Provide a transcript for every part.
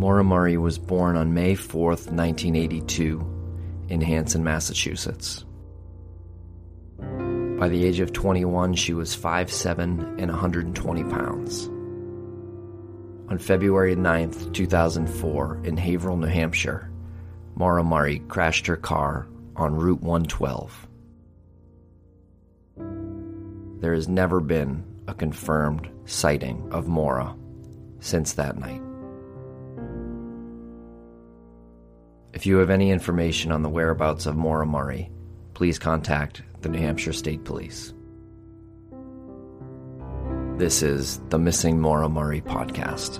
Murray was born on May 4, 1982, in Hanson, Massachusetts. By the age of 21, she was 5'7 and 120 pounds. On February 9, 2004, in Haverhill, New Hampshire, Murray crashed her car on Route 112. There has never been a confirmed sighting of Maura since that night. If you have any information on the whereabouts of Murray, please contact the New Hampshire State Police. This is the Missing Murray podcast.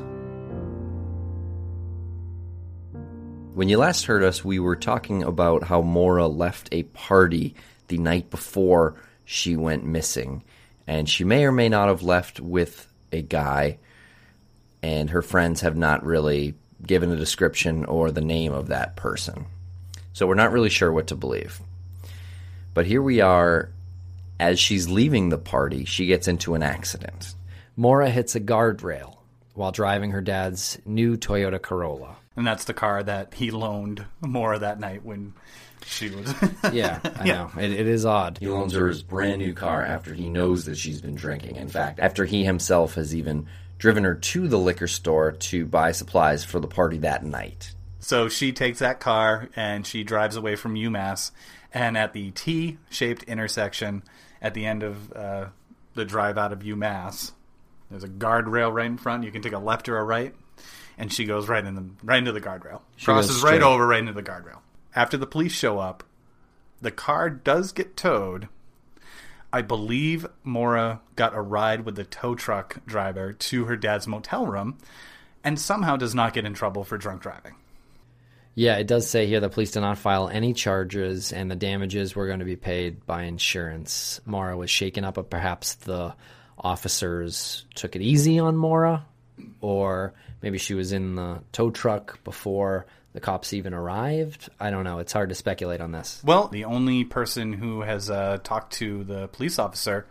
When you last heard us, we were talking about how Maura left a party the night before she went missing. And she may or may not have left with a guy, and her friends have not really given a description or the name of that person. So we're not really sure what to believe. But here we are. As she's leaving the party, she gets into an accident. Maura hits a guardrail while driving her dad's new Toyota Corolla. And that's the car that he loaned Maura that night when she was. Yeah, I know. It, it is odd. He loans her his brand new car after he knows that she's been drinking. In fact, after he himself has even driven her to the liquor store to buy supplies for the party that night. So she takes that car and she drives away from UMass. And at the T shaped intersection at the end of uh, the drive out of UMass, there's a guardrail right in front. You can take a left or a right. And she goes right in the right into the guardrail. She Crosses right over right into the guardrail. After the police show up, the car does get towed. I believe Maura got a ride with the tow truck driver to her dad's motel room and somehow does not get in trouble for drunk driving. Yeah, it does say here the police did not file any charges and the damages were going to be paid by insurance. Maura was shaken up, but perhaps the officers took it easy on Maura, or maybe she was in the tow truck before the cops even arrived. I don't know. It's hard to speculate on this. Well, the only person who has uh, talked to the police officer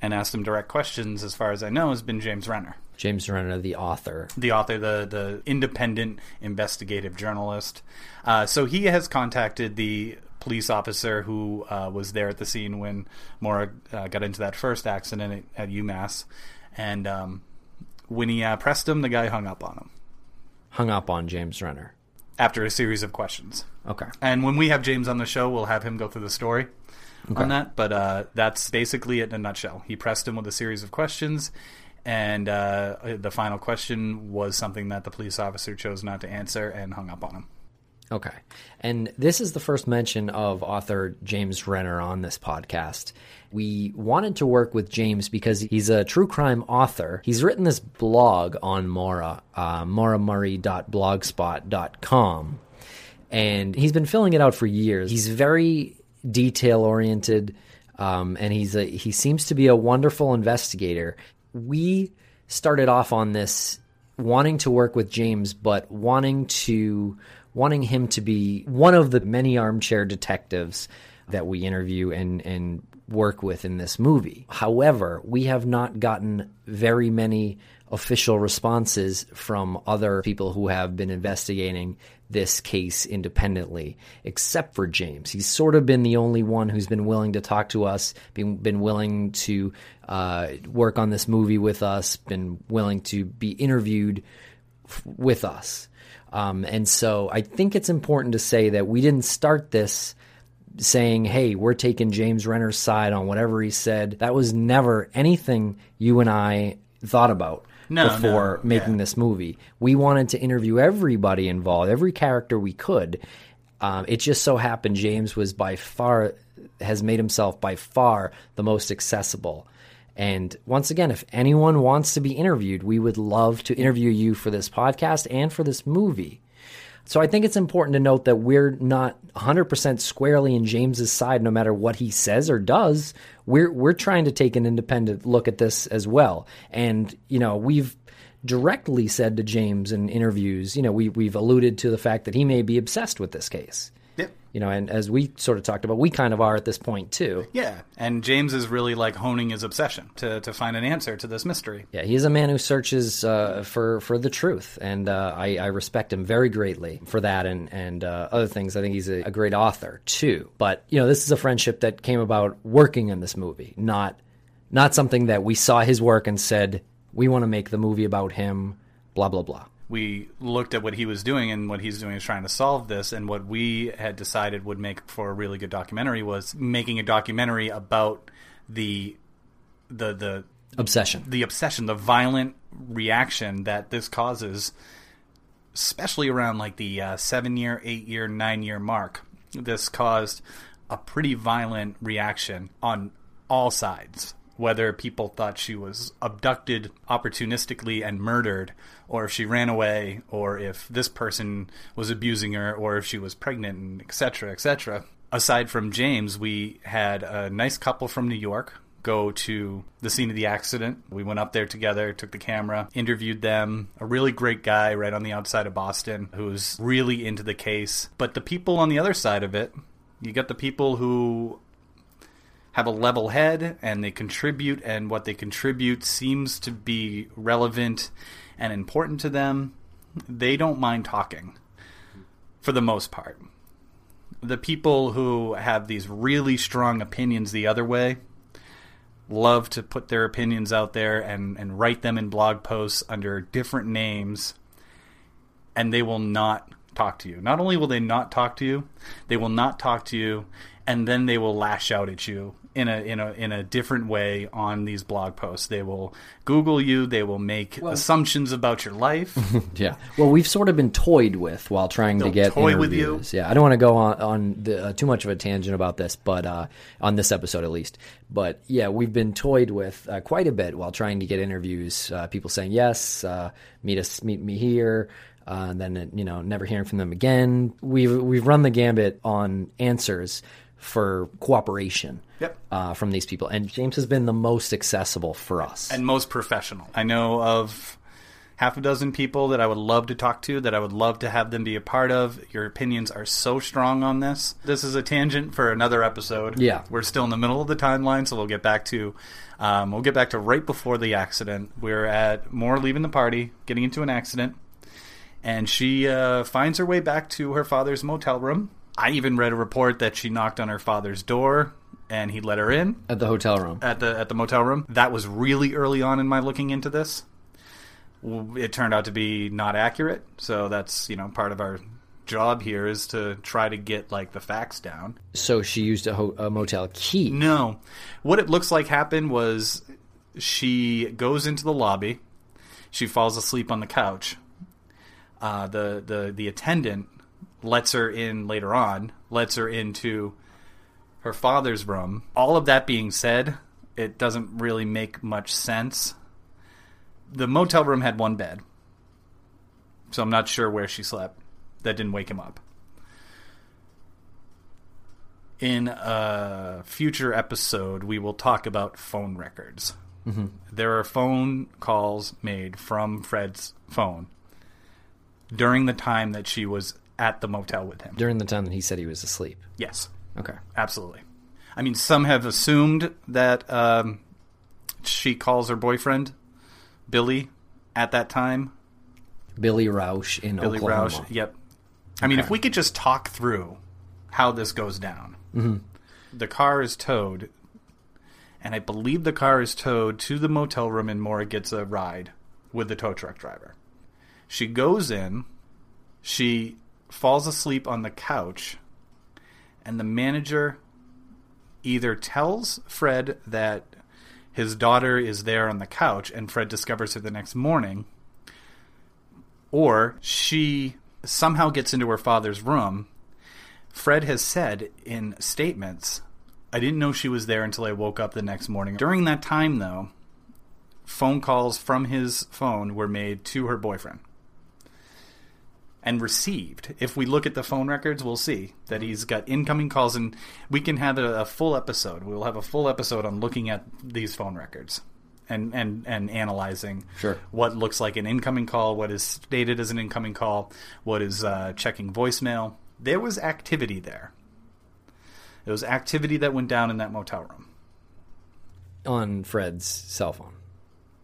and asked him direct questions, as far as I know, has been James Renner, James Renner, the author. the author, the the independent investigative journalist. Uh, so he has contacted the police officer who uh, was there at the scene when Maura uh, got into that first accident at, at UMass, and um, when he uh, pressed him, the guy hung up on him Hung up on James Renner. After a series of questions. Okay. And when we have James on the show, we'll have him go through the story on that. But uh, that's basically it in a nutshell. He pressed him with a series of questions, and uh, the final question was something that the police officer chose not to answer and hung up on him. Okay. And this is the first mention of author James Renner on this podcast. We wanted to work with James because he's a true crime author. He's written this blog on Maura, uh, mauramurray.blogspot.com. And he's been filling it out for years. He's very detail oriented, um, and he's a, he seems to be a wonderful investigator. We started off on this wanting to work with James, but wanting to wanting him to be one of the many armchair detectives that we interview and and work with in this movie. However, we have not gotten very many official responses from other people who have been investigating this case independently, except for James. He's sort of been the only one who's been willing to talk to us, been, been willing to uh, work on this movie with us, been willing to be interviewed f- with us. Um, and so I think it's important to say that we didn't start this saying, hey, we're taking James Renner's side on whatever he said. That was never anything you and I thought about No, before no, making yeah. this movie. We wanted to interview everybody involved, every character we could. Um, it just so happened James was by far, has made himself by far the most accessible. And once again, if anyone wants to be interviewed, we would love to interview you for this podcast and for this movie. So I think it's important to note that we're not 100% squarely in James's side no matter what he says or does. We're we're trying to take an independent look at this as well. And you know, we've directly said to James in interviews, you know, we we've alluded to the fact that he may be obsessed with this case. You know, and as we sort of talked about, we kind of are at this point too. Yeah, and James is really like honing his obsession to, to find an answer to this mystery. Yeah, he's a man who searches uh, for for the truth, and uh, I, I respect him very greatly for that, and and uh, other things. I think he's a, a great author too. But you know, this is a friendship that came about working in this movie, not not something that we saw his work and said we want to make the movie about him. Blah blah blah. We looked at what he was doing, and what he's doing is trying to solve this. And what we had decided would make for a really good documentary was making a documentary about the the the Obsession. the obsession, the violent reaction that this causes, especially around like the uh, seven year, eight year, nine year mark. This caused a pretty violent reaction on all sides. Whether people thought she was abducted opportunistically and murdered, or if she ran away, or if this person was abusing her, or if she was pregnant, and etc., etc. Aside from James, we had a nice couple from New York go to the scene of the accident. We went up there together, took the camera, interviewed them. A really great guy right on the outside of Boston who's really into the case. But the people on the other side of it, you got the people who have a level head and they contribute, and what they contribute seems to be relevant and important to them. They don't mind talking for the most part. The people who have these really strong opinions the other way, love to put their opinions out there and, and write them in blog posts under different names, and they will not talk to you. Not only will they not talk to you, they will not talk to you, and then they will lash out at you in a in a in a different way on these blog posts. They will Google you. They will make assumptions about your life. Yeah. Well, we've sort of been toyed with while trying to They'll get toy with you. interviews. Yeah, I don't want to go on on the, uh, too much of a tangent about this, but uh, on this episode at least. But yeah, we've been toyed with uh, quite a bit while trying to get interviews. Uh, people saying yes, uh, meet us, meet me here. Uh, and then you know, never hearing from them again. We've we've run the gambit on answers for cooperation Yep. uh, from these people, and James has been the most accessible for us. and most professional. I know of half a dozen people that I would love to talk to, that I would love to have them be a part of. Your opinions are so strong on this. This is a tangent for another episode. Yeah. we're still in the middle of the timeline, so we'll get back to um, we'll get back to right before the accident. We're at more leaving the party, getting into an accident, and she uh, finds her way back to her father's motel room. I even read a report that she knocked on her father's door and he let her in at the hotel room. at the at the motel room. That was really early on in my looking into this. It turned out to be not accurate, so that's you know part of our job here is to try to get like the facts down. So she used a, ho- a motel key. No, what it looks like happened was she goes into the lobby, she falls asleep on the couch. Uh, the the the attendant lets her in later on, lets her into her father's room. All of that being said, it doesn't really make much sense. The motel room had one bed, so I'm not sure where she slept. That didn't wake him up. In a future episode, we will talk about phone records. Mm-hmm. There are phone calls made from Fred's phone during the time that she was at the motel with him. during the time that he said he was asleep. Yes. Okay. Absolutely. I mean, some have assumed that um, she calls her boyfriend Billy at that time. Billy Rausch in Billy Oklahoma. Rausch. Yep. I mean, if we could just talk through how this goes down. Mm-hmm. The car is towed, and I believe the car is towed to the motel room, and Maura gets a ride with the tow truck driver. She goes in, she falls asleep on the couch, and the manager either tells Fred that his daughter is there on the couch, and Fred discovers her the next morning, or she somehow gets into her father's room. Fred has said in statements, I didn't know she was there until I woke up the next morning. During that time, though, phone calls from his phone were made to her boyfriend and received. If we look at the phone records, we'll see that he's got incoming calls, and we can have a, a full episode. We'll have a full episode on looking at these phone records and and and analyzing Sure. what looks like an incoming call, what is stated as an incoming call, what is uh, checking voicemail. There was activity there. There was activity that went down in that motel room. on Fred's cell phone.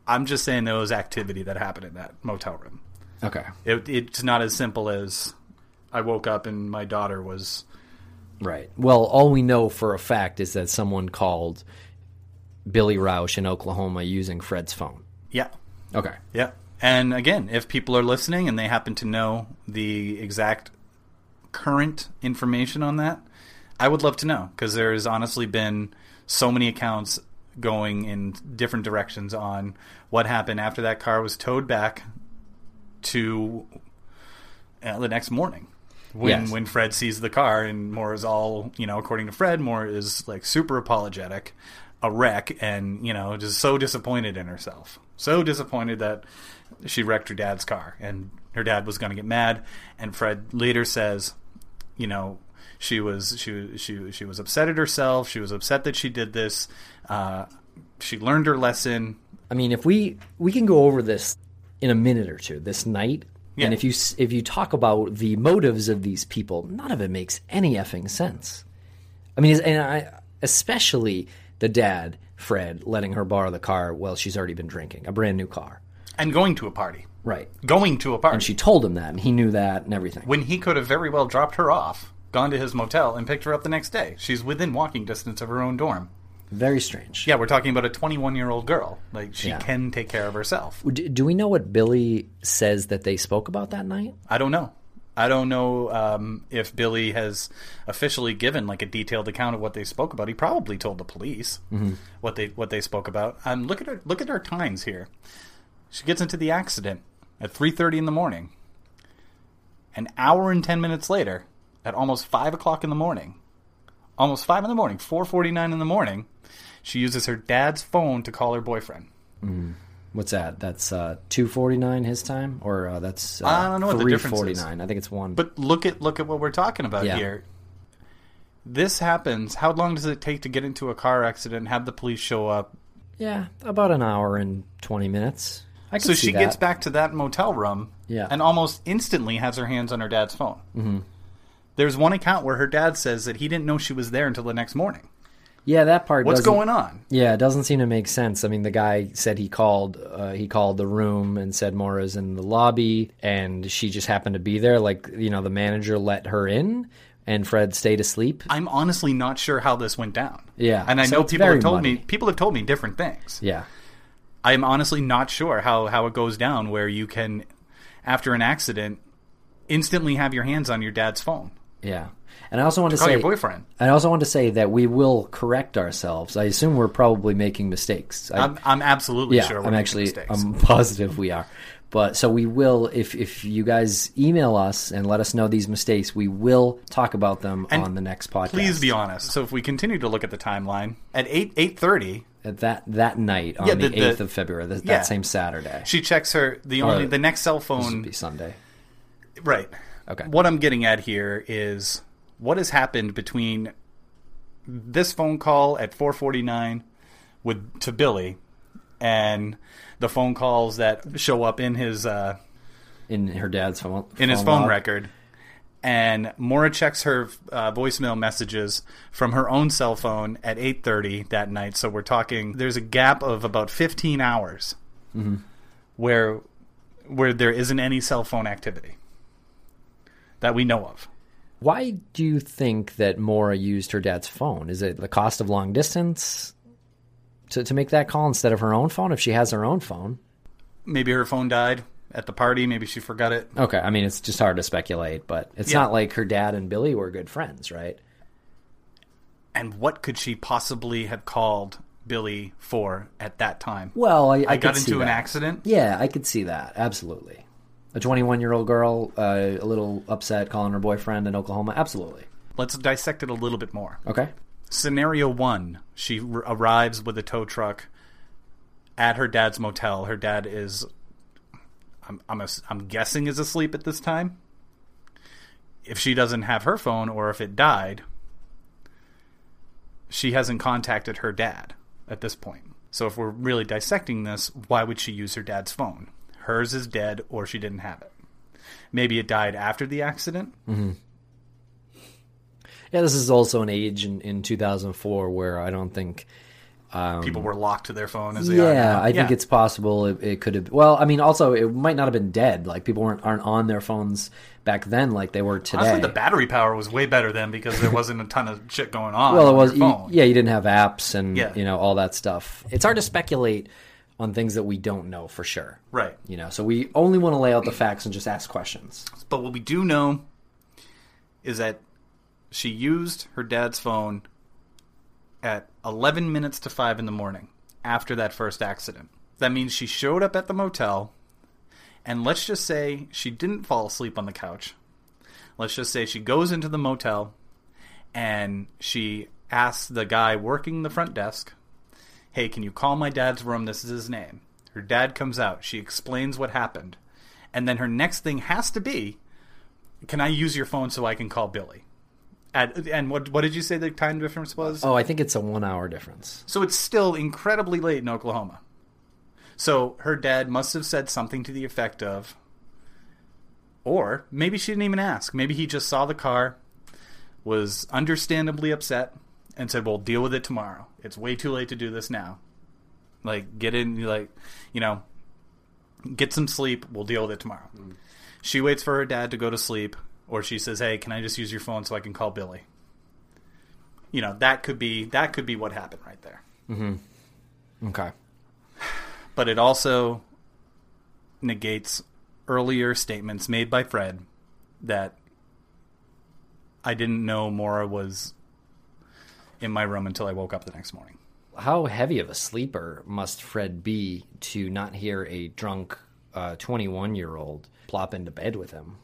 I'm just saying there was activity that happened in that motel room. Okay. It, it's not as simple as I woke up and my daughter was. Right. Well, all we know for a fact is that someone called Billy Rausch in Oklahoma using Fred's phone. Yeah, Okay. yeah. And again, if people are listening and they happen to know the exact current information on that, I would love to know because there's honestly been so many accounts going in different directions on what happened after that car was towed back to uh, the next morning when Yes. when Fred sees the car and Moore is all you know according to Fred Moore is like super apologetic a wreck and you know just so disappointed in herself. So disappointed that she wrecked her dad's car and her dad was going to get mad. And Fred later says you know she was she she she was upset at herself. She was upset that she did this. Uh, she learned her lesson. I mean, if we we can go over this in a minute or two this night, Yeah. and if you if you talk about the motives of these people, none of it makes any effing sense. I mean, and I especially the dad Fred letting her borrow the car while she's already been drinking a brand new car, and going to a party right? going to a party And she told him that, and he knew that, and everything. when he could have very well dropped her off gone to his motel and picked her up the next day she's within walking distance of her own dorm Very strange. yeah we're talking about a 21 year old girl like she Yeah. can take care of herself Do, do we know what Billy says that they spoke about that night? I don't know. I don't know um, if Billy has officially given like a detailed account of what they spoke about. He probably told the police what they what they spoke about. Um, look at her look at her times here. She gets into the accident at three thirty in the morning. An hour and ten minutes later, at almost five o'clock in the morning, almost five in the morning, four forty nine in the morning, she uses her dad's phone to call her boyfriend. What's that? That's uh, two forty nine his time, or uh, that's uh, I don't know what the difference is. forty nine. I think it's one. But look at look at what we're talking about Yeah. here. This happens. How long does it take to get into a car accident and have the police show up? yeah, about an hour and twenty minutes. I So she that. gets back to that motel room Yeah. and almost instantly has her hands on her dad's phone. Mm-hmm. There's one account where her dad says that he didn't know she was there until the next morning. Yeah, that part. What's going on? Yeah, it doesn't seem to make sense. I mean, the guy said he called. Uh, he called the room and said Maura's in the lobby, and she just happened to be there. Like you know, the manager let her in, and Fred stayed asleep. I'm honestly not sure how this went down. Yeah, and I so know people have told me people have told me different things. Yeah, I'm honestly not sure how how it goes down where you can, after an accident, instantly have your hands on your dad's phone. Yeah. And I also want to Call say, your boyfriend. I also want to say that we will correct ourselves. I assume we're probably making mistakes. I, I'm, I'm absolutely yeah, sure. We're I'm making actually mistakes. I'm positive we are. But so we will if if you guys email us and let us know these mistakes, we will talk about them And on the next podcast. Please be honest. So if we continue to look at the timeline at eight eight thirty, At that that night on Yeah, the the- the- eighth of February, th- yeah. that same Saturday. she checks her the only Or- the next cell This would phone. be Sunday. Right. Okay. What I'm getting at here is what has happened between this phone call at 4:49 with to Billy and the phone calls that show up in his uh, In her dad's phone. in his phone log. record. And Maura checks her uh, voicemail messages from her own cell phone at 8:30 that night. So we're talking. There's a gap of about 15 hours where where there isn't any cell phone activity. That we know of. Why do you think that Maura used her dad's phone? Is it the cost of long distance to, to make that call instead of her own phone if she has her own phone? Maybe her phone died at the party. Maybe she forgot it. Okay, I mean, it's just hard to speculate, but it's Yeah. not like her dad and Billy were good friends, right? And what could she possibly have called Billy for at that time? Well, I, I, I got into an accident. Yeah, I could see that. Absolutely. A 21 year old girl, uh, a little upset calling her boyfriend in Oklahoma. Absolutely. Let's dissect it a little bit more. Okay. Scenario one: She r- arrives with a tow truck at her dad's motel. Her dad is, I'm, I'm, ass- I'm guessing, is asleep at this time. If she doesn't have her phone, or if it died, she hasn't contacted her dad at this point. So if we're really dissecting this, why would she use her dad's phone? Hers is dead, or she didn't have it. Maybe it died after the accident. Mm-hmm. Yeah, this is also an age in, in 2004 where I don't think. Um, people were locked to their phone as they are Yeah. I think it's possible it, it could have. Well, I mean, also it might not have been dead. Like people weren't aren't on their phones back then like they were today. Honestly, the battery power was way better then because there wasn't a ton of shit going on. well, it on was you, yeah. You didn't have apps and Yeah. you know all that stuff. It's hard to speculate on things that we don't know for sure. right. You know, so we only want to lay out the facts and just ask questions. But what we do know is that she used her dad's phone at 11 minutes to 5 in the morning after that first accident. That means she showed up at the motel, and let's just say she didn't fall asleep on the couch. Let's just say she goes into the motel and she asks the guy working the front desk, Hey, can you call my dad's room? This is his name. Her dad comes out. She explains what happened. And then her next thing has to be, Can I use your phone so I can call Billy? At, and what, what did you say the time difference was? Oh, I think it's a one hour difference. So it's still incredibly late in Oklahoma. So her dad must have said something to the effect of, or maybe she didn't even ask. Maybe he just saw the car, was understandably upset, and said, "Well, deal with it tomorrow. It's way too late to do this now. Like, get in, like, you know, get some sleep. We'll deal with it tomorrow." She waits for her dad to go to sleep, or she says, "Hey, can I just use your phone so I can call Billy?" You know, that could be that could be what happened right there Mm-hmm. Okay. but it also negates earlier statements made by Fred that I didn't know Maura was in my room until I woke up the next morning. How heavy of a sleeper must Fred be to not hear a drunk twenty-one year old plop into bed with him?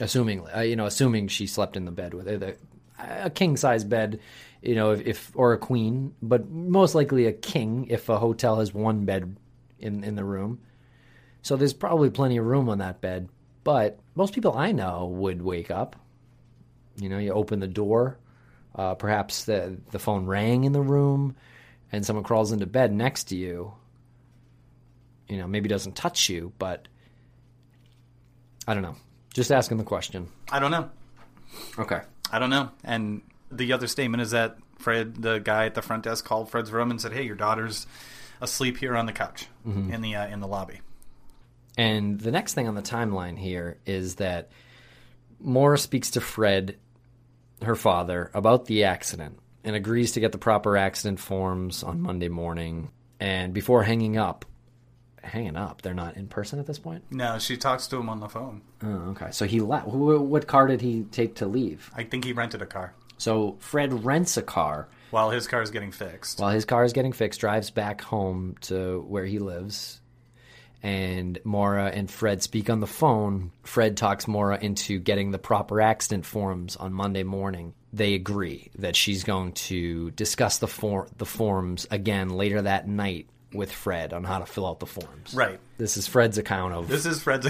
Assuming, uh, you know, assuming she slept in the bed with it, a king size bed, you know, if, if or a queen, but most likely a king if a hotel has one bed in in the room. So there's probably plenty of room on that bed. But most people I know would wake up. You know, you open the door, uh, perhaps the the phone rang in the room, and someone crawls into bed next to you. You know, maybe doesn't touch you, but I don't know. Just asking the question. I don't know. Okay. I don't know. And the other statement is that Fred, the guy at the front desk, called Fred's room and said, "Hey, your daughter's asleep here on the couch in the uh, in the lobby." And the next thing on the timeline here is that Moore speaks to Fred, her father, about the accident and agrees to get the proper accident forms on Monday morning. And before hanging up, hanging up, they're not in person at this point? No, she talks to him on the phone. Oh, okay. So he left. What car did he take to leave? I think he rented a car So Fred rents a car while his car is getting fixed. while his car is getting fixed, drives back home to where he lives. And Maura and Fred speak on the phone. Fred talks Maura into getting the proper accident forms on Monday morning. They agree that she's going to discuss the for- the forms again later that night with Fred on how to fill out the forms. Right. This is Fred's account of This is Fred's.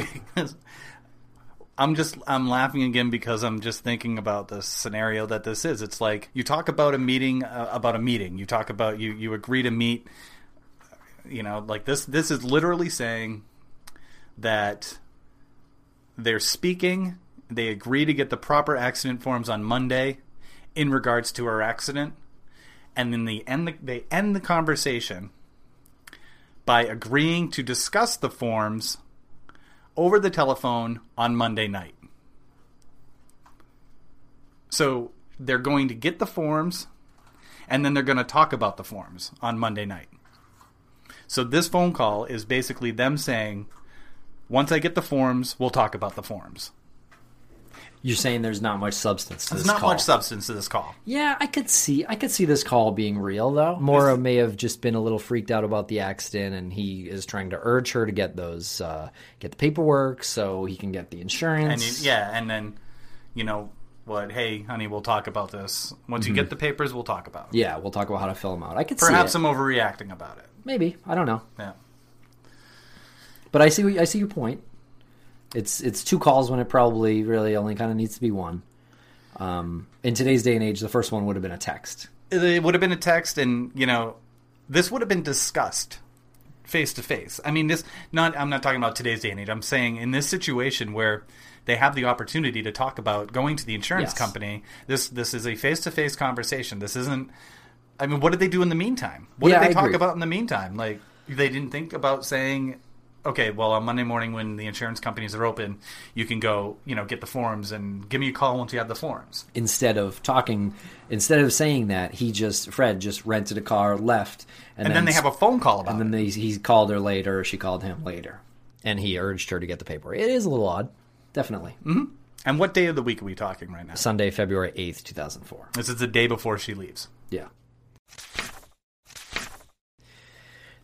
I'm just I'm laughing again because I'm just thinking about the scenario that this is. It's like you talk about a meeting uh, about a meeting. You talk about you you agree to meet. You know, like this. This is literally saying that they're speaking. They agree to get the proper accident forms on Monday in regards to her accident, and then they end the, they end the conversation by agreeing to discuss the forms over the telephone on Monday night. So they're going to get the forms, and then they're going to talk about the forms on Monday night. So this phone call is basically them saying, once I get the forms, we'll talk about the forms. You're saying there's not much substance to There's this not call. much substance to this call. Yeah, I could see I could see this call being real though. Maura may have just been a little freaked out about the accident and he is trying to urge her to get those uh, get the paperwork so he can get the And insurance. you, yeah, and then, you know, what? Hey, honey, we'll talk about this once you get the papers. We'll talk about it. Yeah, we'll talk about how to fill them out. I could Perhaps see it. I'm overreacting about it. Maybe. I don't know. Yeah. But I see I see your point. It's it's two calls when it probably really only kind of needs to be one. Um, in today's day and age, the first one would have been a text. it would have been a text and you know this would have been discussed face to face i mean this not i'm not talking about today's day and age i'm saying in this situation where they have the opportunity to talk about going to the insurance Yes. company this this is a face to face conversation this isn't i mean what did they do in the meantime what Yeah, did they I talk agree. about in the meantime like they didn't think about saying okay well on monday morning when the insurance companies are open you can go you know get the forms and give me a call once you have the forms Instead of talking, instead of saying that, he just Fred just rented a car, left, and, and then they have a phone call about it. and then they, he called her later, or she called him later, and he urged her to get the paperwork. It is a little odd, definitely. Mm-hmm. and what day of the week are we talking right now Sunday, February eighth, two thousand four. This is the day before she leaves. Yeah.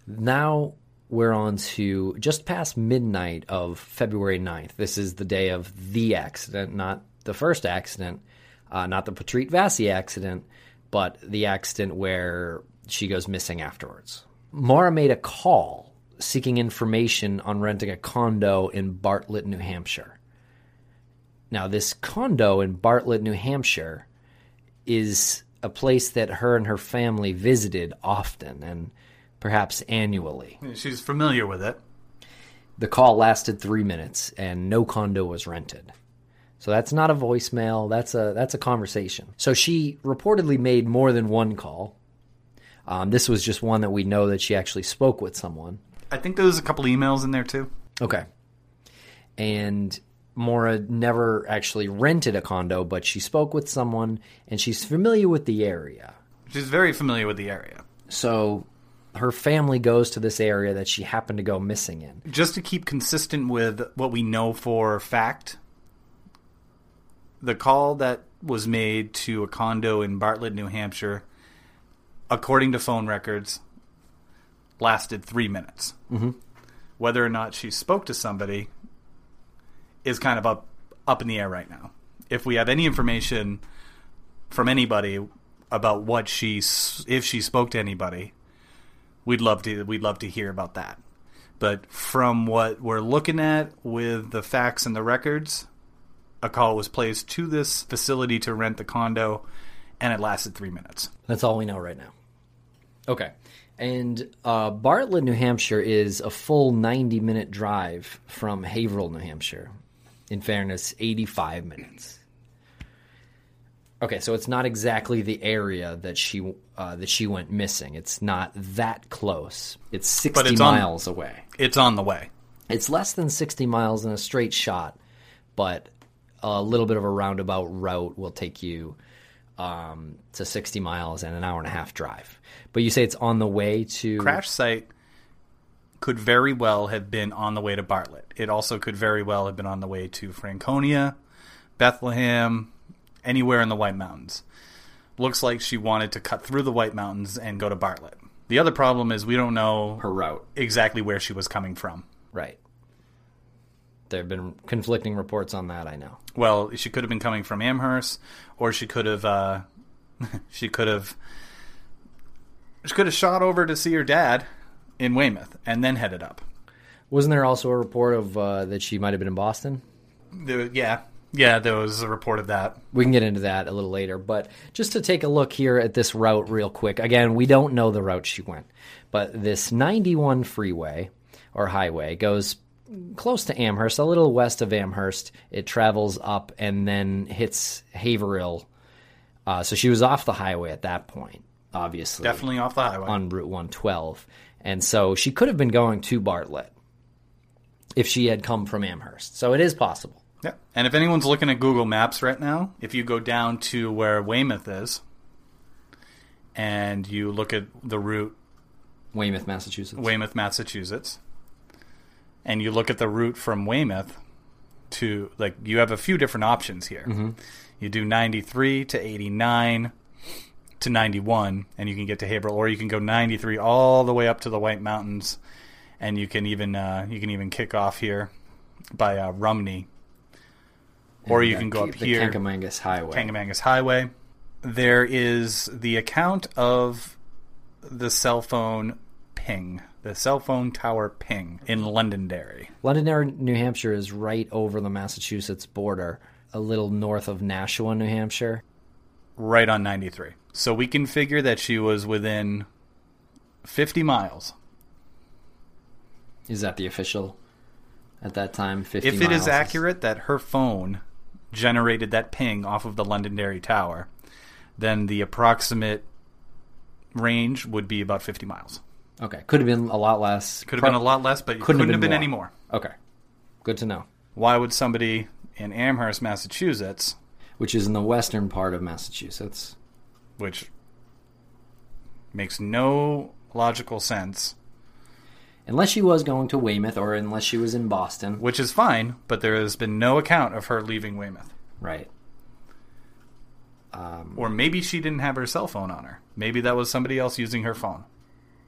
Now we're on to just past midnight of February 9th. This is the day of the accident, not the first accident, uh, not the Patrice Vassi accident, but the accident where she goes missing afterwards. Mara made a call seeking information on renting a condo in Bartlett, New Hampshire. Now, this condo in Bartlett, New Hampshire is a place that her and her family visited often and perhaps annually. She's familiar with it. The call lasted three minutes and no condo was rented. So that's not a voicemail, that's a that's a conversation. So she reportedly made more than one call. Um, this was just one that we know that she actually spoke with someone. I think there was a couple emails in there too. Okay. And Maura never actually rented a condo, but she spoke with someone and she's familiar with the area. She's very familiar with the area. So her family goes to this area that she happened to go missing in. Just to keep consistent with what we know for fact, the call that was made to a condo in Bartlett, New Hampshire, according to phone records, lasted three minutes. Mm-hmm. Whether or not she spoke to somebody is kind of up up in the air right now. If we have any information from anybody about what she if she spoke to anybody, we'd love to we'd love to hear about that. But from what we're looking at with the facts and the records, a call was placed to this facility to rent the condo, and it lasted three minutes. That's all we know right now. Okay. And uh, Bartlett, New Hampshire is a full 90 minute drive from Haverhill, New Hampshire. In fairness, 85 minutes. Okay, so it's not exactly the area that she uh, that she went missing. It's not that close. It's 60 it's on- miles away. It's on the way. It's less than 60 miles in a straight shot, but a little bit of a roundabout route will take you um, to 60 miles and an hour and a half drive. But you say it's on the way to Crash site could very well have been on the way to Bartlett. It also could very well have been on the way to Franconia, Bethlehem, anywhere in the White Mountains. Looks like she wanted to cut through the White Mountains and go to Bartlett. The other problem is we don't know her route. exactly where she was coming from. Right. There have been conflicting reports on that, I know. Well, she could have been coming from Amherst, or she could have, uh, she could have, she could have shot over to see her dad in Weymouth and then headed up. Wasn't there also a report of uh, that she might have been in Boston? There, yeah, yeah, there was a report of that. We can get into that a little later, but just to take a look here at this route real quick. Again, we don't know the route she went, but this 91 freeway or highway goes close to Amherst, a little west of Amherst. It travels up and then hits Haverhill. Uh, so she was off the highway at that point, obviously. Definitely off the highway. on Route 112. And so she could have been going to Bartlett if she had come from Amherst. So it is possible. Yeah. And if anyone's looking at Google Maps right now, if you go down to where Weymouth is and you look at the route Weymouth, Massachusetts. Weymouth, Massachusetts, and you look at the route from Weymouth to like you have a few different options here. Mm-hmm. You do 93 to 89 to 91 and you can get to Haverhill or you can go 93 all the way up to the White Mountains and you can even uh, you can even kick off here by uh, Rumney or And, you uh, can go up the here Kancamagus Highway. Kancamagus Highway. There is the account of the cell phone ping, the cell phone tower ping in Londonderry. Londonderry, New Hampshire is right over the Massachusetts border, a little north of Nashua, New Hampshire. Right on 93. So we can figure that she was within 50 miles. Is that the official at that time? 50 If it is miles accurate that her phone generated that ping off of the Londonderry Tower, then the approximate range would be about 50 miles. Okay. Could have been a lot less. Could have been a lot less, but it Couldn't couldn't, have been been, any more. Okay. Good to know. Why would somebody in Amherst, Massachusetts, Which is in the western part of Massachusetts. which makes no logical sense, Unless she was going to Weymouth or unless she was in Boston. which is fine, but there has been no account of her leaving Weymouth. Right. Um, or maybe she didn't have her cell phone on her. Maybe that was somebody else using her phone.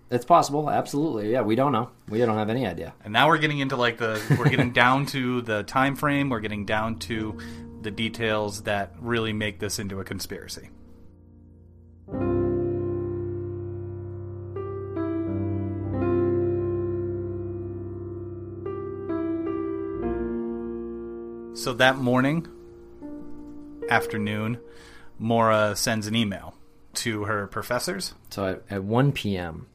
It's possible. Absolutely. Yeah, we don't know. We don't have any idea. And now we're getting into like the we're getting down to the time frame, we're getting down to the details that really make this into a conspiracy. So that morning, afternoon, Maura sends an email to her professors. So at, at 1 p.m.,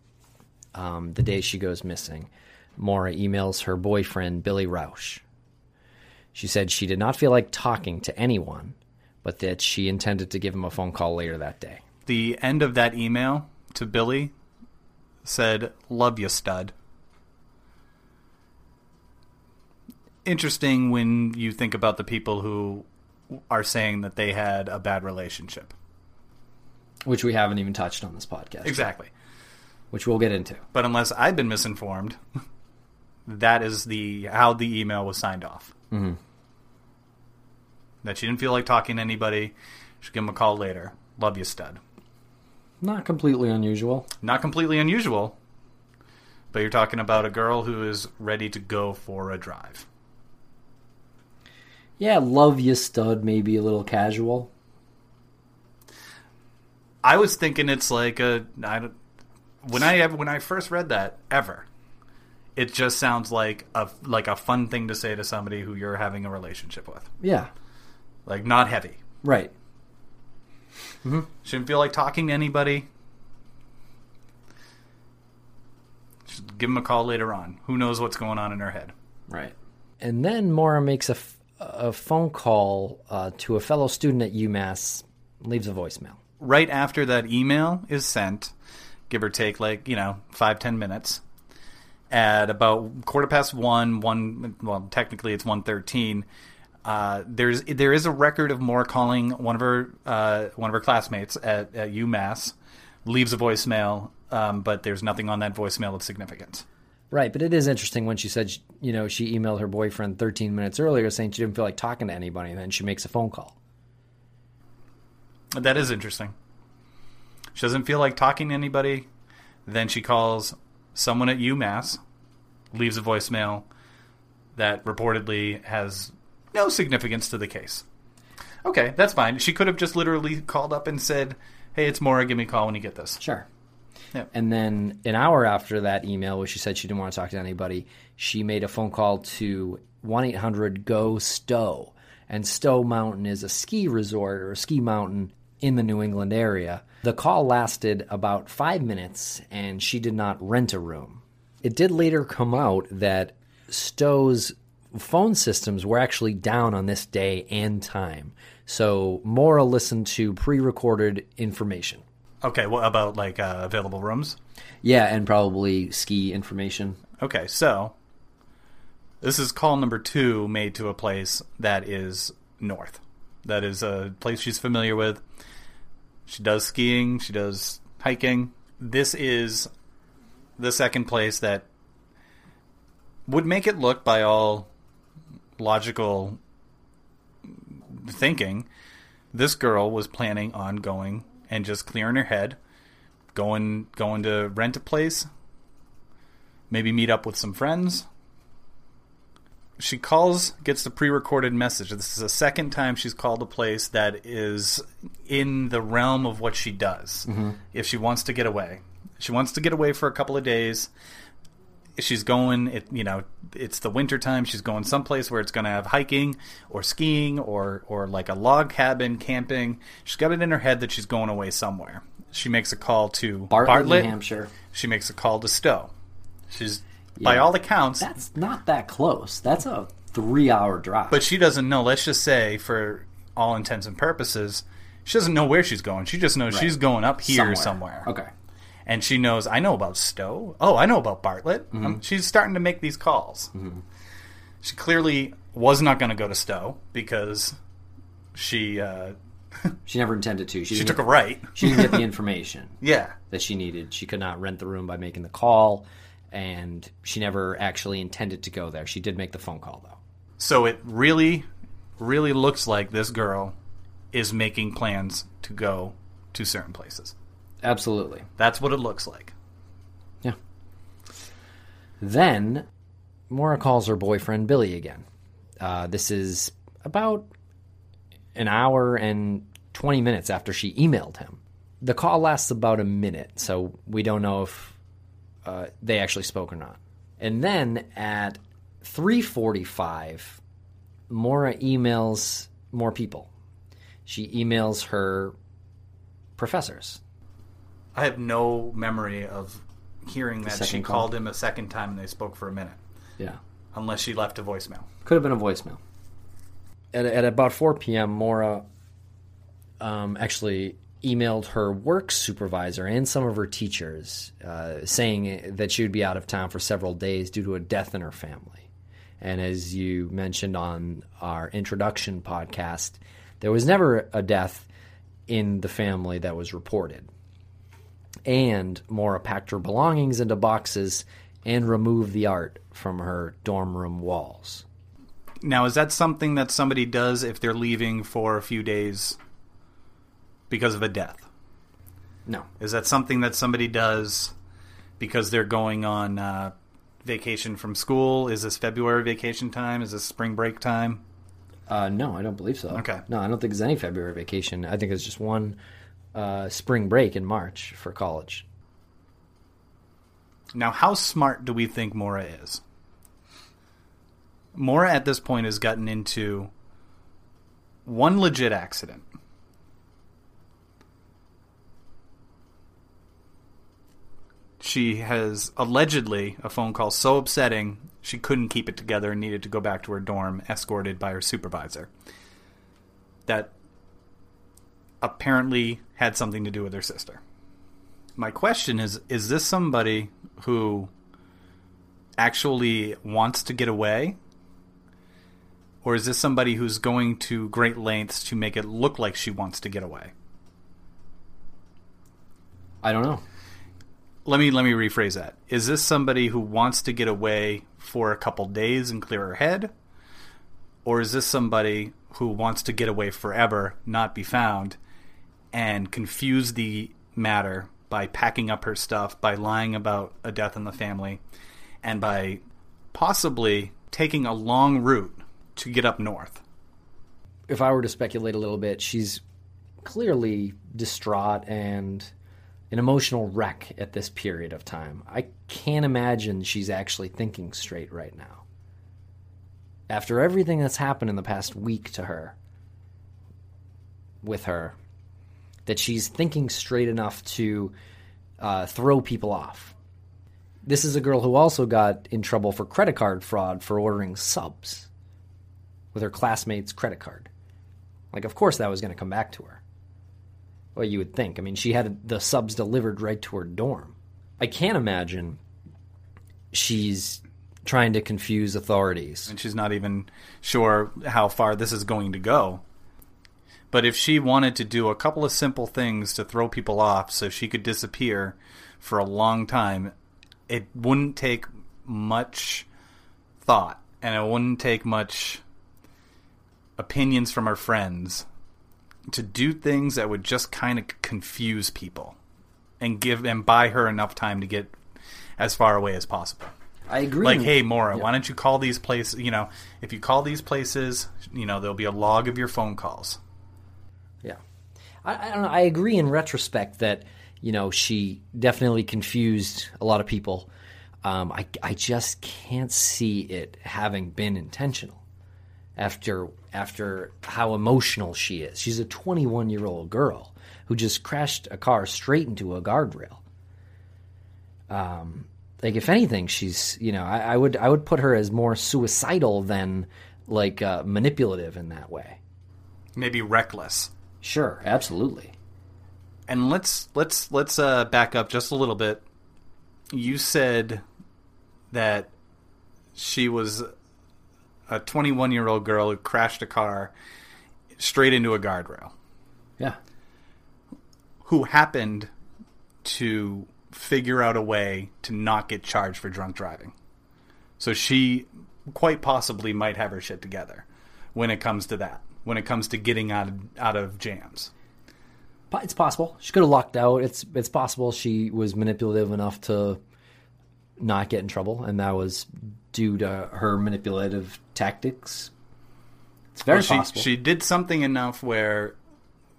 um, the day she goes missing, Maura emails her boyfriend, Billy Rausch. She said she did not feel like talking to anyone, but that she intended to give him a phone call later that day. The end of that email to Billy said, Love you, stud. Interesting when you think about the people who are saying that they had a bad relationship. Which we haven't even touched on this podcast. Exactly. Which we'll get into. But unless I've been misinformed, that is the how the email was signed off. Mm-hmm. That she didn't feel like talking to anybody. She'll give him a call later. Love you, stud. Not completely unusual. Not completely unusual, but you're talking about a girl who is ready to go for a drive. Yeah, love you, stud, maybe a little casual. I was thinking it's like a I don't, when I when I first read that ever, it just sounds like a like a fun thing to say to somebody who you're having a relationship with, Yeah, like not heavy. right. Shouldn't feel like talking to anybody. Just give him a call later on. Who knows what's going on in her head? Right. And then Maura makes a, f- a phone call uh, to a fellow student at UMass, leaves a voicemail. right after that email is sent, give or take like you know five ten minutes, at about quarter past one, one well technically it's one thirteen. Uh, there's there is a record of Moore calling one of her uh, one of her classmates at, at UMass, leaves a voicemail, um, but there's nothing on that voicemail of significance. Right, but it is interesting when she said, you know, she emailed her boyfriend 13 minutes earlier saying she didn't feel like talking to anybody, and then she makes a phone call. That is interesting. She doesn't feel like talking to anybody. Then she calls someone at UMass, leaves a voicemail that reportedly has no significance to the case. Okay, that's fine. She could have just literally called up and said, "Hey, it's Maura. Give me a call when you get this." Sure. Yeah. And then an hour after that email, where she said she didn't want to talk to anybody, she made a phone call to 1 800 GO STOWE. And Stowe Mountain is a ski resort or a ski mountain in the New England area. The call lasted about five minutes, and she did not rent a room. It did later come out that Stowe's phone systems were actually down on this day and time. So Maura listened to pre recorded information. Okay, what about like uh, available rooms? Yeah, and probably ski information. Okay, so This is call number two made to a place that is north. That is a place she's familiar with. She does skiing, she does hiking. This is the second place that would make it look by all logical thinking this girl was planning on going and just clearing her head going going to rent a place maybe meet up with some friends she calls gets the pre-recorded message. This is the second time she's called a place that is in the realm of what she does. Mm-hmm. If she wants to get away. She wants to get away for a couple of days she's going it you know it's the winter time she's going someplace where it's going to have hiking or skiing or or like a log cabin camping. She's got it in her head that she's going away somewhere. She makes a call to Bartlett, bartlett, New Hampshire. she makes a call to stowe. She's by all accounts That's not that close. That's a three-hour drive. but she doesn't know let's just say for all intents and purposes she doesn't know where she's going she just knows she's going up here somewhere, Okay. and she knows I know about Stowe. Oh, I know about Bartlett. Um, she's starting to make these calls. She clearly was not going to go to Stowe because she uh, She never intended to. She, she took a right. She didn't get the information Yeah, that she needed. She could not rent the room by making the call, and she never actually intended to go there. She did make the phone call though. so it really, really looks like this girl is making plans to go to certain places. Absolutely. That's what it looks like. Yeah. Then Maura calls her boyfriend Billy again. Uh, this is about an hour and 20 minutes after she emailed him. The call lasts about a minute, so we don't know if uh, they actually spoke or not. And then at 3:45, Maura emails more people. She emails her professors. I have no memory of hearing that she call? called him a second time and they spoke for a minute, Yeah. unless she left a voicemail. Could have been a voicemail. At, at about 4 p.m., Maura um, actually emailed her work supervisor and some of her teachers uh, saying that she would be out of town for several days due to a death in her family. And as you mentioned on our introduction podcast, there was never a death in the family that was reported. And Maura packed her belongings into boxes and removed the art from her dorm room walls. Now, is that something that somebody does if they're leaving for a few days because of a death? No. Is that something that somebody does because they're going on uh, vacation from school? Is this February vacation time? Is this spring break time? Uh, no, I don't believe so. Okay. No, I don't think there's any February vacation. I think it's just one uh, spring break in March for college. Now, how smart do we think Maura is? Maura at this point has gotten into one legit accident. She has allegedly a phone call so upsetting she couldn't keep it together and needed to go back to her dorm, escorted by her supervisor. That apparently had something to do with her sister. My question is is this somebody who actually wants to get away? Or is this somebody who's going to great lengths to make it look like she wants to get away? I don't know. Let me let me rephrase that. Is this somebody who wants to get away for a couple days and clear her head? Or is this somebody who wants to get away forever, not be found, and confuse the matter by packing up her stuff, by lying about a death in the family, and by possibly taking a long route to get up north? If I were to speculate a little bit, she's clearly distraught and an emotional wreck at this period of time. I can't imagine she's actually thinking straight right now. After everything that's happened in the past week to her, with her, that she's thinking straight enough to uh, throw people off. This is a girl who also got in trouble for credit card fraud for ordering subs with her classmate's credit card. Like, of course, that was going to come back to her. Well, you would think. I mean, she had the subs delivered right to her dorm. I can't imagine she's trying to confuse authorities. and she's not even sure how far this is going to go. But if she wanted to do a couple of simple things to throw people off so she could disappear for a long time, it wouldn't take much thought and it wouldn't take much opinions from her friends to do things that would just kind of confuse people and give and buy her enough time to get as far away as possible I agree. like hey Maura, why don't you call these places you know if you call these places you know there'll be a log of your phone calls Yeah, I, I don't know. I agree in retrospect that you know she definitely confused a lot of people. Um, I I just can't see it having been intentional. After after how emotional she is, she's a 21 year old girl who just crashed a car straight into a guardrail. Um, like if anything, she's you know I, I would I would put her as more suicidal than like uh, manipulative in that way. maybe reckless Sure, absolutely. and let's let's let's uh, back up just a little bit you said that she was a 21 year old girl who crashed a car straight into a guardrail Yeah. who happened to figure out a way to not get charged for drunk driving. So she quite possibly might have her shit together when it comes to that. When it comes to getting out of, out of jams. It's possible. She could have lucked out. It's it's possible she was manipulative enough to not get in trouble, and that was due to her manipulative tactics. It's very Well, she possible. she did something enough where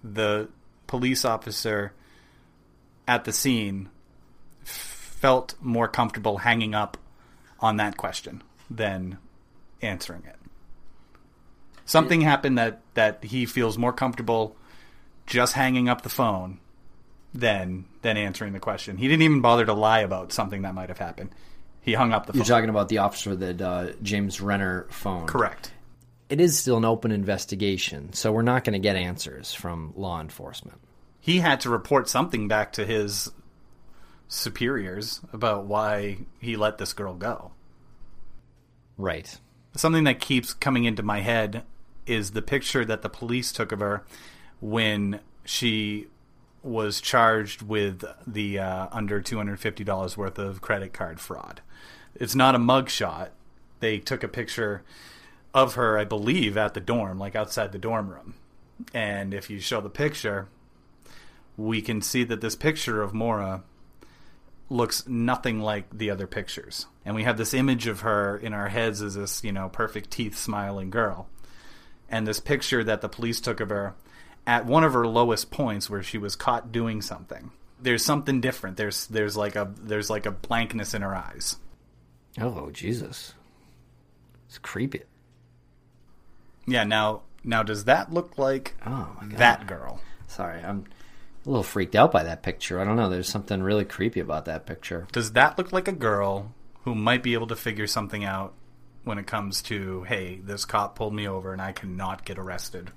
the police officer at the scene felt more comfortable hanging up on that question than answering it. Something happened that that he feels more comfortable just hanging up the phone than than answering the question. He didn't even bother to lie about something that might have happened. He hung up the phone. You're phone. talking about the officer that uh, James Renner phoned. Correct. It is still an open investigation, so we're not going to get answers from law enforcement. he had to report something back to his superiors about why he let this girl go. Right. Something that keeps coming into my head is the picture that the police took of her when she was charged with the uh, under $250 worth of credit card fraud. It's not a mugshot. They took a picture of her, I believe, at the dorm, like outside the dorm room. And if you show the picture, we can see that this picture of Maura looks nothing like the other pictures. And we have this image of her in our heads as this, you know, perfect teeth smiling girl. And this picture that the police took of her at one of her lowest points where she was caught doing something. There's something different. There's there's like a there's like a blankness in her eyes. Oh Jesus, it's creepy. Yeah, now now does that look like Oh my god. that girl? Sorry, I'm a little freaked out by that picture. I don't know. There's something really creepy about that picture. Does that look like a girl who might be able to figure something out when it comes to, hey, this cop pulled me over and I cannot get arrested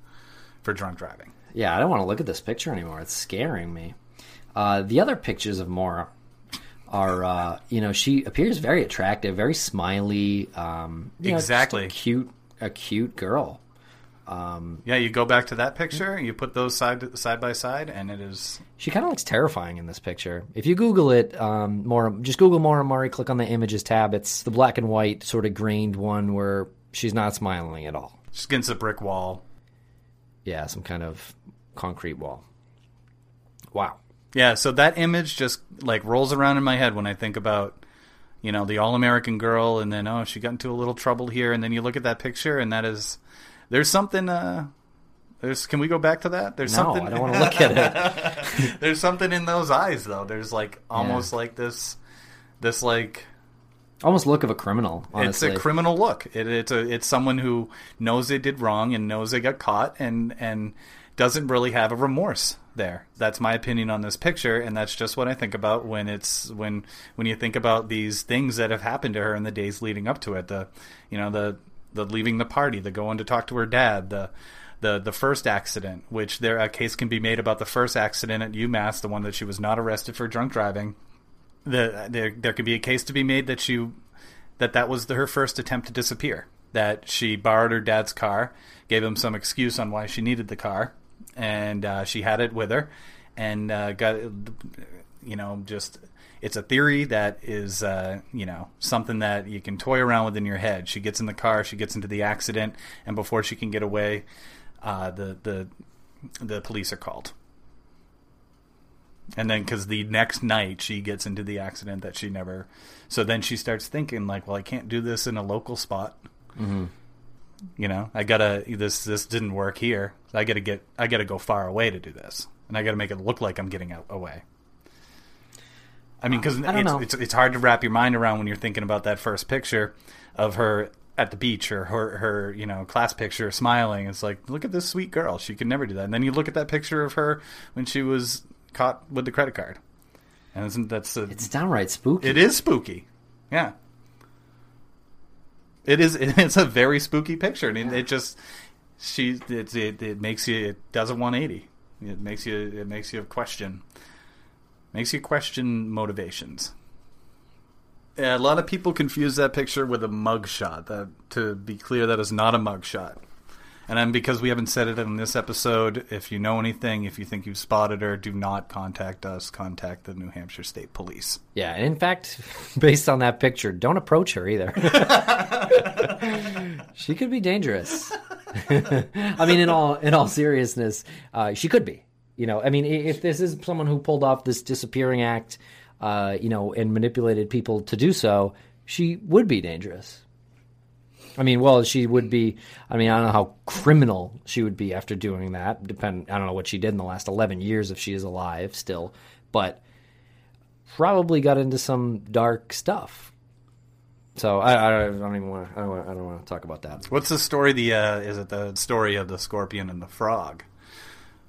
for drunk driving? Yeah, I don't want to look at this picture anymore. It's scaring me. Uh, the other pictures of Maura are, uh, you know, she appears very attractive, very smiley. Um, you know, Exactly. a cute, a cute girl. Yeah, you go back to that picture, you put those side side by side, and it is She kind of looks terrifying in this picture. If you Google it, um, Maura, just Google Maura Murray, click on the images tab. It's the black and white, sort of grained one where she's not smiling at all. just against a brick wall. Yeah, some kind of concrete wall. Wow. Yeah, so that image just like rolls around in my head when I think about, you know, the all American girl, and then oh, she got into a little trouble here, and then you look at that picture, and that is, there's something. uh There's can we go back to that? There's No, something. I don't want to look at it. there's something in those eyes though. There's like almost like this, this like Almost look of a criminal. Honestly, it's a criminal look. It, it's a it's someone who knows they did wrong and knows they got caught and and doesn't really have a remorse there. That's my opinion on this picture, and that's just what I think about when it's when when you think about these things that have happened to her in the days leading up to it. The you know the the leaving the party, the going to talk to her dad, the the the first accident, which there a case can be made about the first accident at UMass, the one that she was not arrested for drunk driving the there there could be a case to be made that she that that was the, her first attempt to disappear. That she borrowed her dad's car, gave him some excuse on why she needed the car, and uh, she had it with her, and uh, got you know just it's a theory that is uh, you know something that you can toy around with in your head. She gets in the car, she gets into the accident, and before she can get away, uh, the the the police are called. And then, because the next night she gets into the accident that she never, so then she starts thinking like, well, I can't do this in a local spot. Mm-hmm. You know, I gotta this this didn't work here. I gotta get I gotta go far away to do this, and I gotta make it look like I'm getting out, away. I mean, uh, because it's, it's it's hard to wrap your mind around when you're thinking about that first picture of her at the beach or her her you know class picture smiling. It's like look at this sweet girl. She could never do that. And then you look at that picture of her when she was caught with the credit card, and isn't that's a, It's downright spooky. it is spooky. Yeah. It is. It's a very spooky picture, and it, it just she it, it it makes you it does a 180. It makes you it makes you question makes you question motivations. Yeah, a lot of people confuse that picture with a mug shot. That to be clear, that is not a mug shot. And then because we haven't said it in this episode, if you know anything, if you think you've spotted her, do not contact us. Contact the New Hampshire State Police. Yeah, and in fact, based on that picture, don't approach her either. she could be dangerous. I mean, in all in all seriousness, uh, she could be. You know, I mean, if this is someone who pulled off this disappearing act, uh, you know, and manipulated people to do so, she would be dangerous. I mean, well, she would be. I mean, I don't know how criminal she would be after doing that. Depend. I don't know what she did in the last eleven years if she is alive still, but probably got into some dark stuff. So I, I don't even want. I don't want. I don't want to talk about that. What's the story? The uh, is it the story of the scorpion and the frog?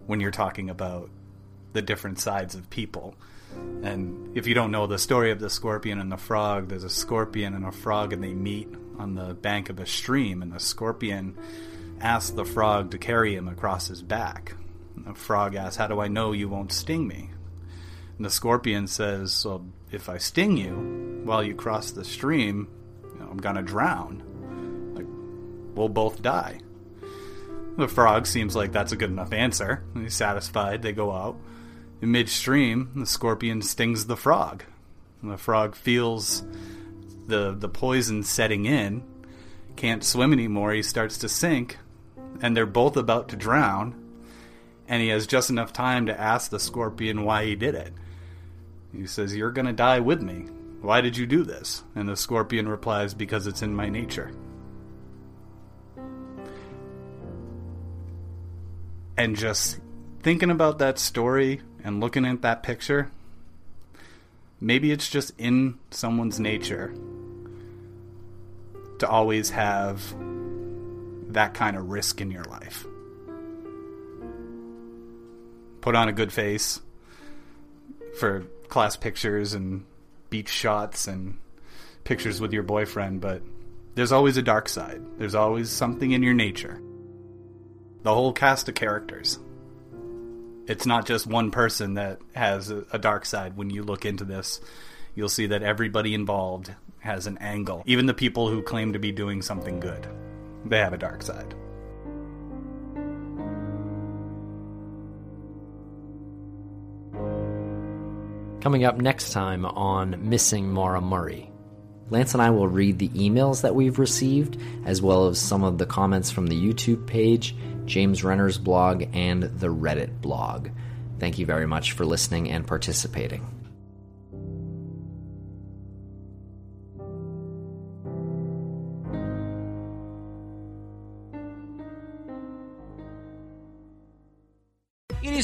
When you're talking about the different sides of people, and if you don't know the story of the scorpion and the frog, there's a scorpion and a frog, and they meet on the bank of a stream, and the scorpion asks the frog to carry him across his back. And the frog asks, "How do I know you won't sting me?" And the scorpion says, "Well, if I sting you while you cross the stream, you know, I'm gonna drown. Like, we'll both die." The frog seems like that's a good enough answer. He's satisfied. They go out. In midstream, the scorpion stings the frog. And the frog feels the the poison setting in, can't swim anymore. He starts to sink, and they're both about to drown. And he has just enough time to ask the scorpion why he did it. He says, You're to die with me. Why did you do this? And the scorpion replies, Because it's in my nature. And just thinking about that story and looking at that picture, maybe it's just in someone's nature to always have that kind of risk in your life. Put on a good face for class pictures and beach shots and pictures with your boyfriend, but there's always a dark side. There's always something in your nature. The whole cast of characters. It's not just one person that has a, dark side. When you look into this, you'll see that everybody involved has an angle. Even the people who claim to be doing something good, they have a dark side. Coming up next time on Missing Maura Murray. Lance and I will read the emails that we've received, as well as some of the comments from the YouTube page, James Renner's blog, and the Reddit blog. Thank you very much for listening and participating.